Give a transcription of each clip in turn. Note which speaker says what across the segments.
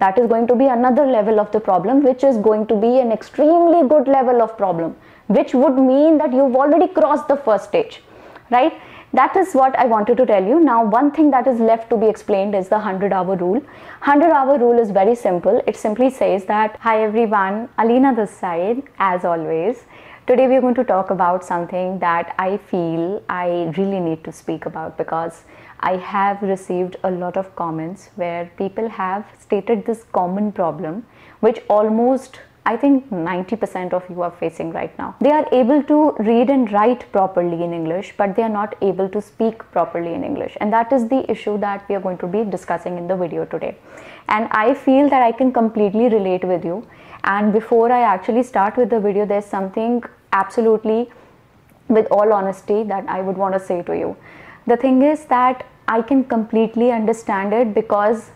Speaker 1: that is going to be another level of the problem which is going to be an extremely good level of problem which would mean that you've already crossed the first stage right? That is what i wanted to tell you. Now one thing that is left to be explained is the 100 hour rule. 100 hour rule is very simple. It simply says that hi everyone. Alina this side as always. Today we are going to talk about something that i feel i really need to speak about because I have received a lot of comments where people have stated this common problem which almost I think 90% of you are facing right now. They are able to read and write properly in English, but they are not able to speak properly in English. And that is the issue that we are going to be discussing in the video today. And I feel that I can completely relate with you. And before I actually start with the video, there's something absolutely, with all honesty, that I would want to say to you the thing is that I can completely understand it because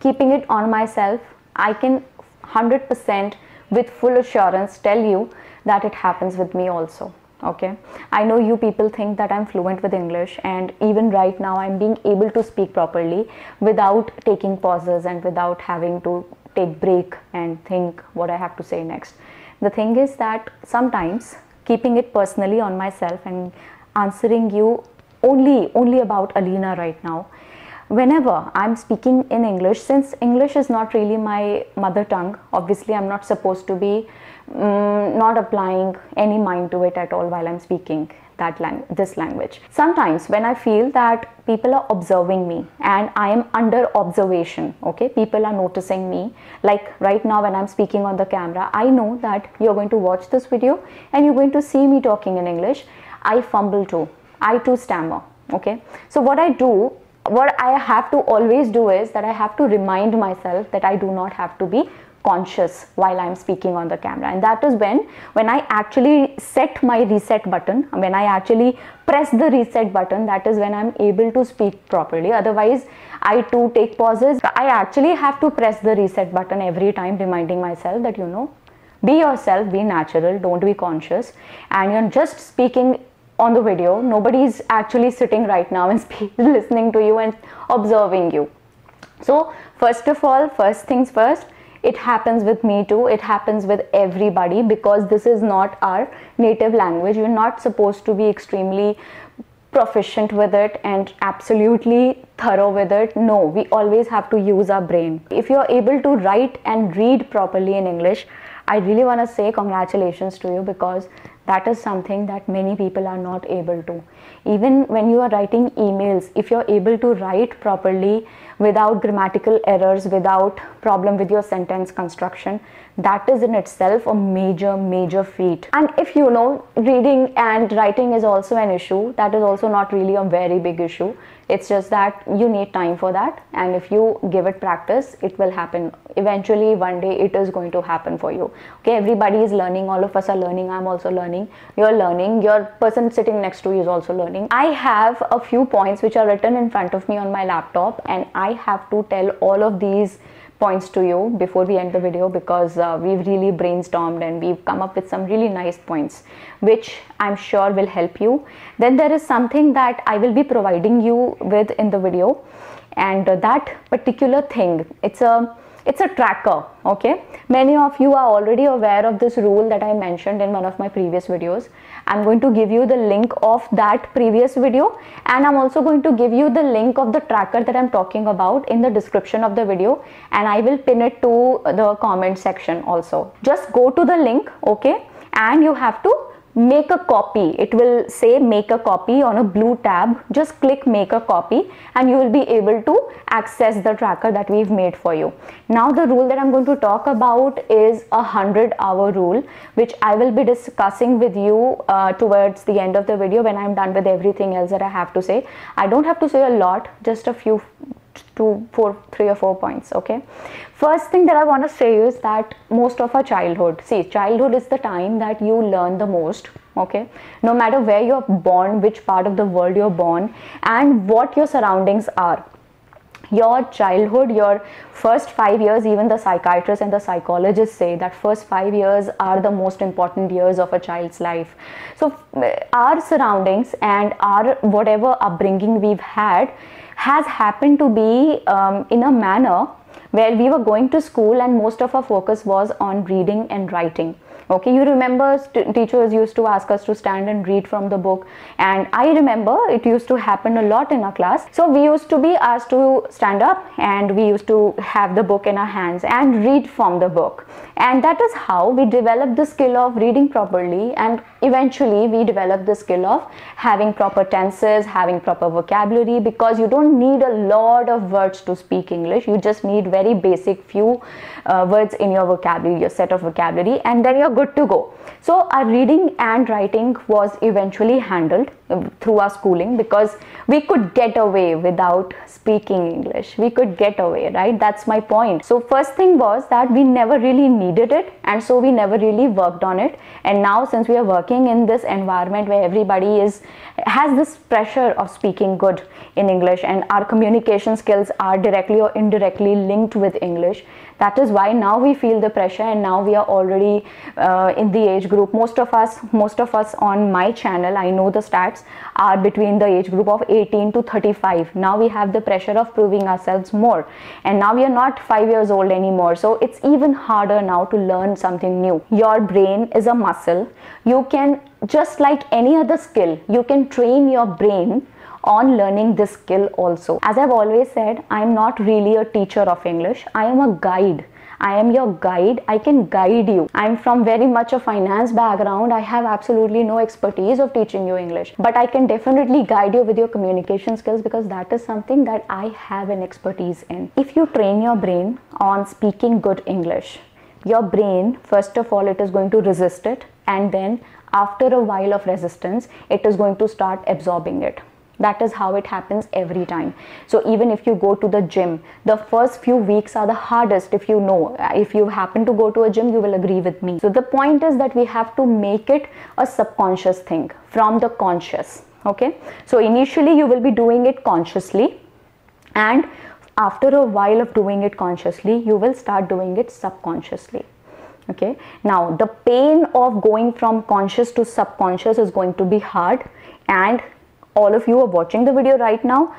Speaker 1: keeping it on myself, I can 100% with full assurance tell you that it happens with me also. Okay, I know you people think that I'm fluent with English, and even right now, I'm being able to speak properly without taking pauses and without having to take break and think what I have to say next. The thing is that sometimes keeping it personally on myself and answering you only only about Alina right now. Whenever I'm speaking in English, since English is not really my mother tongue, obviously I'm not supposed to be um, not applying any mind to it at all while I'm speaking that lang- this language. Sometimes when I feel that people are observing me and I am under observation, okay, people are noticing me. Like right now when I'm speaking on the camera, I know that you're going to watch this video and you're going to see me talking in English. I fumble too. I too stammer. Okay. So what I do, what I have to always do is that I have to remind myself that I do not have to be conscious while I'm speaking on the camera and that is when when I actually set my reset button when I actually press the reset button that is when I'm able to speak properly otherwise I too take pauses I actually have to press the reset button every time reminding myself that you know be yourself be natural don't be conscious and you're just speaking on the video. Nobody is actually sitting right now and listening to you and observing you. So first of all first things first it happens with me too. It happens with everybody because this is not our native language. We're not supposed to be extremely proficient with it and absolutely thorough with it. No we always have to use our brain. If you're able to write and read properly in english i really want to say congratulations to you because that is something that many people are not able to. Even when you are writing emails if you're able to write properly without grammatical errors without problem with your sentence construction that is in itself a major major feat. And if you know reading and writing is also an issue that is also not really a very big issue it's just that you need time for that. And if you give it practice it will happen. Eventually one day it is going to happen for you. Okay everybody is learning. All of us are learning. I'm also learning. You're learning. Your person sitting next to you is also learning. I have a few points which are written in front of me on my laptop and i have to tell all of these points to you before we end the video because uh, we've really brainstormed and we've come up with some really nice points which I'm sure will help you. Then there is something that I will be providing you with in the video. And uh, that particular thing it's a it's a tracker okay? Many of you are already aware of this rule that i mentioned in one of my previous videos i'm going to give you the link of that previous video and i'm also going to give you the link of the tracker that i'm talking about in the description of the video and i will pin it to the comment section also. Just go to the link okay? And you have to make a copy. It will say make a copy on a blue tab. Just click make a copy and you will be able to access the tracker that we've made for you. Now the rule that i'm going to talk about is a 100 hour rule which i will be discussing with you uh, towards the end of the video when i'm done with everything else that i have to say. I don't have to say a lot just a few two four three or four points okay? First thing that i want to say is that most of our childhood see childhood is the time that you learn the most okay? No matter where you're born which part of the world you're born and what your surroundings are your childhood your first 5 years even the psychiatrists and the psychologists say that first 5 years are the most important years of a child's life. So our surroundings and our whatever upbringing we've had has happened to be um, in a manner where we were going to school and most of our focus was on reading and writing okay you remember teachers used to ask us to stand and read from the book. And i remember it used to happen a lot in our class. So we used to be asked to stand up and we used to have the book in our hands and read from the book. And that is how we developed the skill of reading properly and eventually we developed the skill of having proper tenses having proper vocabulary because you don't need a lot of words to speak english. You just need very basic few uh, words in your vocabulary your set of vocabulary and then you're good to go. So our reading and writing was eventually handled um, through our schooling because we could get away without speaking English. We could get away, right? That's my point. So first thing was that we never really needed it and so we never really worked on it. And now since we are working in this environment where everybody is has this pressure of speaking good in English and our communication skills are directly or indirectly linked with English. That is why now we feel the pressure and now we are already uh, in the age group. Most of us, most of us on my channel, I know the stats are between the age group of 18 to 35 now we have the pressure of proving ourselves more. And now we are not 5 years old anymore. So it's even harder now to learn something new. Your brain is a muscle. You can just like any other skill you can train your brain on learning this skill also as i've always said i'm not really a teacher of english i am a guide I am your guide. I can guide you. I'm from very much a finance background. I have absolutely no expertise of teaching you English, but I can definitely guide you with your communication skills because that is something that I have an expertise in. If you train your brain on speaking good English, your brain, first of all, it is going to resist it, and then after a while of resistance, it is going to start absorbing it that is how it happens every time. So even if you go to the gym the first few weeks are the hardest. If you know if you happen to go to a gym you will agree with me. So the point is that we have to make it a subconscious thing from the conscious okay? So initially you will be doing it consciously and after a while of doing it consciously you will start doing it subconsciously okay? Now the pain of going from conscious to subconscious is going to be hard and all of you are watching the video right now,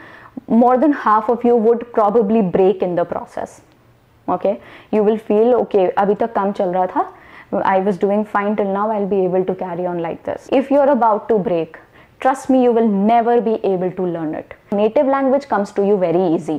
Speaker 1: more than half of you would probably break in the process. Okay, you will feel okay, abhi tak kam chal raha tha. I was doing fine till now, I'll be able to carry on like this. If you're about to break, trust me you will never be able to learn it native language comes to you very easy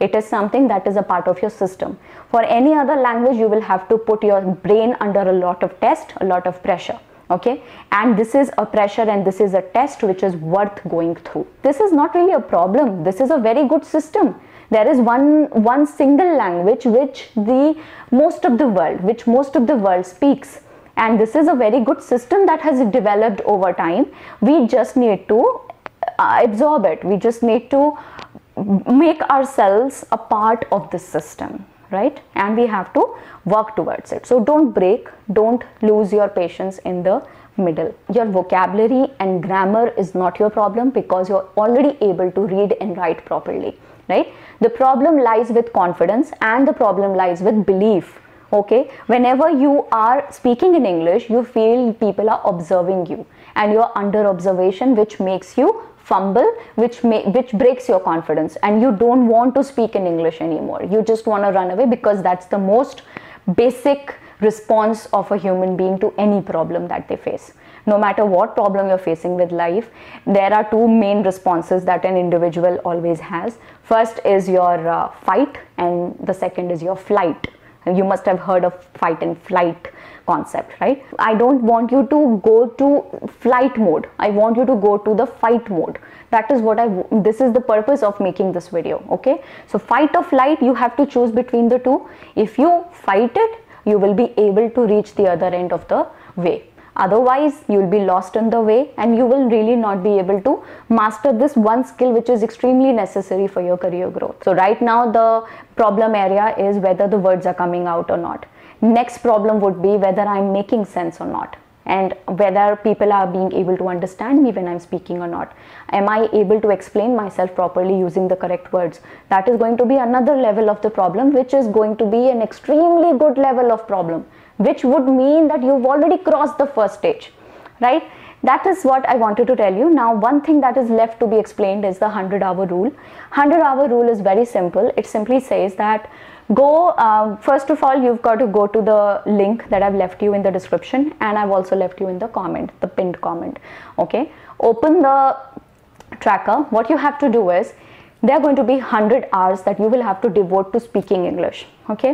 Speaker 1: it is something that is a part of your system for any other language you will have to put your brain under a lot of test a lot of pressure okay? And this is a pressure and this is a test which is worth going through. This is not really a problem. This is a very good system. There is one one single language which the most of the world which most of the world speaks. And this is a very good system that has developed over time. We just need to uh, absorb it. We just need to make ourselves a part of this system right? And we have to work towards it. So don't break don't lose your patience in the middle. Your vocabulary and grammar is not your problem because you're already able to read and write properly right? The problem lies with confidence and the problem lies with belief okay? Whenever you are speaking in english you feel people are observing you and you're under observation which makes you fumble which may which breaks your confidence. And you don't want to speak in english anymore. You just want to run away because that's the most basic response of a human being to any problem that they face. No matter what problem you're facing with life there are two main responses that an individual always has. First is your uh, fight and the second is your flight you must have heard of fight and flight concept right? I don't want you to go to flight mode. I want you to go to the fight mode. That is what i this is the purpose of making this video okay? So fight or flight you have to choose between the two. If you fight it you will be able to reach the other end of the way otherwise you will be lost in the way and you will really not be able to master this one skill which is extremely necessary for your career growth so right now the problem area is whether the words are coming out or not next problem would be whether i'm making sense or not and whether people are being able to understand me when I'm speaking or not. Am I able to explain myself properly using the correct words? That is going to be another level of the problem, which is going to be an extremely good level of problem which would mean that you've already crossed the first stage, right? That is what I wanted to tell you. Now, one thing that is left to be explained is the 100 hour rule. 100 hour rule is very simple. It simply says that go uh, first of all you've got to go to the link that i've left you in the description and i've also left you in the comment the pinned comment okay open the tracker what you have to do is there are going to be 100 hours that you will have to devote to speaking english okay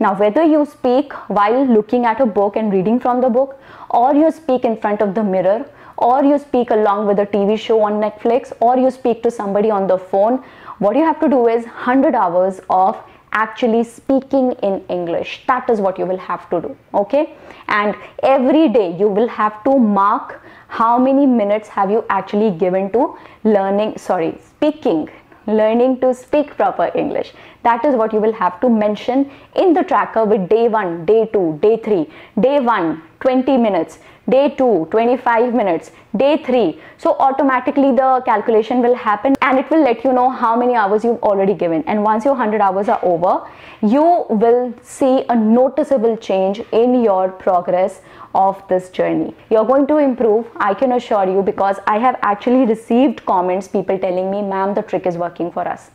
Speaker 1: now whether you speak while looking at a book and reading from the book or you speak in front of the mirror or you speak along with a tv show on netflix or you speak to somebody on the phone what you have to do is 100 hours of actually speaking in English. That is what you will have to do. Okay. And every day you will have to mark how many minutes have you actually given to learning, sorry, speaking, learning to speak proper English. That is what you will have to mention in the tracker with day 1, day 2, day 3, day 1, 20 minutes, day 2 25 minutes. Day 3 so automatically the calculation will happen and it will let you know how many hours you've already given. And once your 100 hours are over you will see a noticeable change in your progress of this journey. You're going to improve i can assure you because i have actually received comments people telling me ma'am the trick is working for us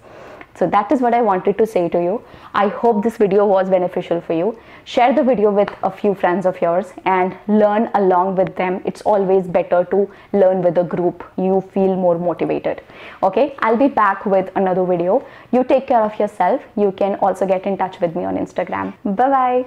Speaker 1: so that is what I wanted to say to you. I hope this video was beneficial for you. Share the video with a few friends of yours and learn along with them. It's always better to learn with a group. You feel more motivated. Okay, I'll be back with another video. You take care of yourself. You can also get in touch with me on Instagram. Bye bye.